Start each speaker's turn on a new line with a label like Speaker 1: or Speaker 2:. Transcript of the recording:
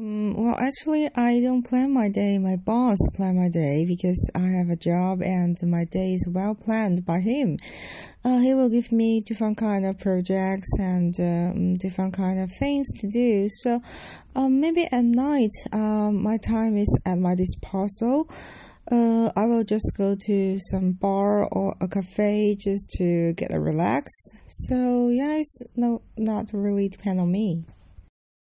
Speaker 1: Mm, well, actually, I don't plan my day. My boss plan my day because I have a job and my day is well planned by him. Uh, he will give me different kind of projects and um, different kind of things to do. So um, maybe at night, um, my time is at my disposal. Uh, I will just go to some bar or a cafe just to get a relax. So yeah, it's no not really depend on me.